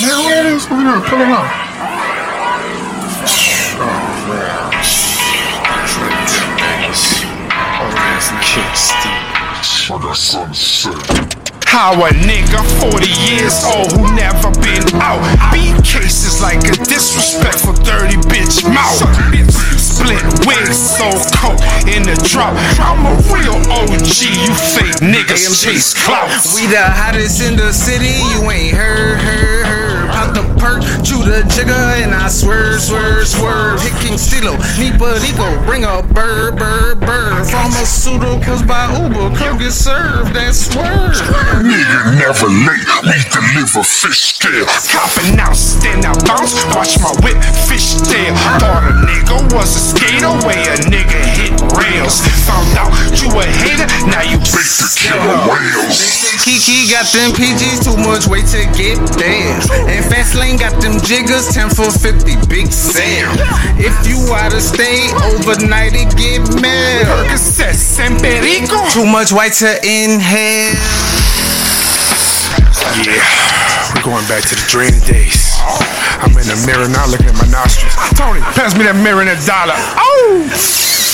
Man, where it is? Pull it up. Pull it. How a nigga 40 years old who never been out Beat cases like a disrespectful dirty bitch mouth Split wigs, so coke in the drop I'm a real OG, you fake niggas chase clout We the hottest in the city, you ain't perk, chew the jigger, and I swerve, swerve, swerve. Hit King Steelo, Niparico, bring a bird, bird, bird. Pharmaceuticals by Uber, come get served, that swerve. Nigga never late. We deliver fish scale. Copping out, stand out, bounce, watch my whip, fish tail. Thought a nigga was a skater, way a nigga hit rails. Found out you a hater, now you Bait the killer whales. Kiki got them PGs, too much weight to get there. And Fastlane got them jiggers, 10 for 50, big Sam. If you out of state, overnight it get mail. Percocets Perico. Too much white to inhale. Yeah, we're going back to the dream days. I'm in the mirror now looking at my nostrils. Tony, pass me that mirror and that dollar. Oh!